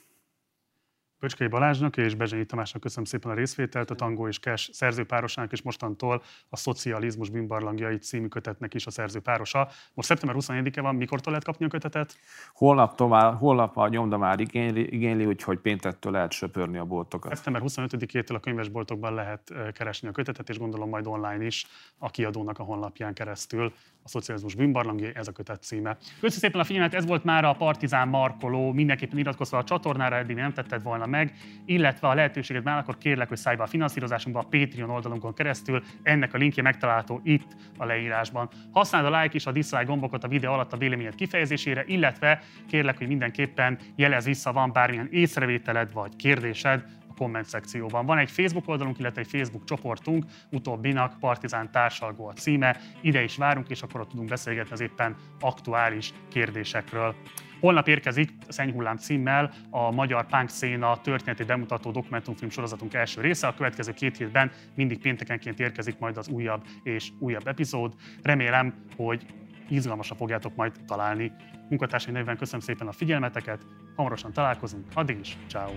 Pöcskei Balázsnak és Bezsenyi Tamásnak köszönöm szépen a részvételt, a Tangó és Kes szerzőpárosának, és mostantól a Szocializmus bűnbarlangjai című kötetnek is a szerzőpárosa. Most szeptember 24-e van, mikortól lehet kapni a kötetet? Holnap, tovább, holnap a nyomda már igényli, igényli, úgyhogy péntektől lehet söpörni a boltokat. Szeptember 25-től a könyvesboltokban lehet keresni a kötetet, és gondolom majd online is a kiadónak a honlapján keresztül a szocializmus bűnbarlangjai, ez a kötet címe. Köszönöm szépen a figyelmet, ez volt már a Partizán Markoló, mindenképpen iratkozva a csatornára, eddig nem tetted volna meg, illetve a lehetőséget már akkor kérlek, hogy szállj be a finanszírozásunkba a Patreon oldalunkon keresztül, ennek a linkje megtalálható itt a leírásban. Használd a like és a dislike gombokat a videó alatt a véleményed kifejezésére, illetve kérlek, hogy mindenképpen jelez vissza, van bármilyen észrevételed vagy kérdésed, komment szekcióban. Van egy Facebook oldalunk, illetve egy Facebook csoportunk, utóbbinak Partizán Társalgó a címe. Ide is várunk, és akkor ott tudunk beszélgetni az éppen aktuális kérdésekről. Holnap érkezik a Szennyhullám címmel a magyar punk széna történeti bemutató dokumentumfilm sorozatunk első része. A következő két hétben mindig péntekenként érkezik majd az újabb és újabb epizód. Remélem, hogy izgalmasra fogjátok majd találni. Munkatársai nevében köszönöm szépen a figyelmeteket, hamarosan találkozunk, addig is, ciao.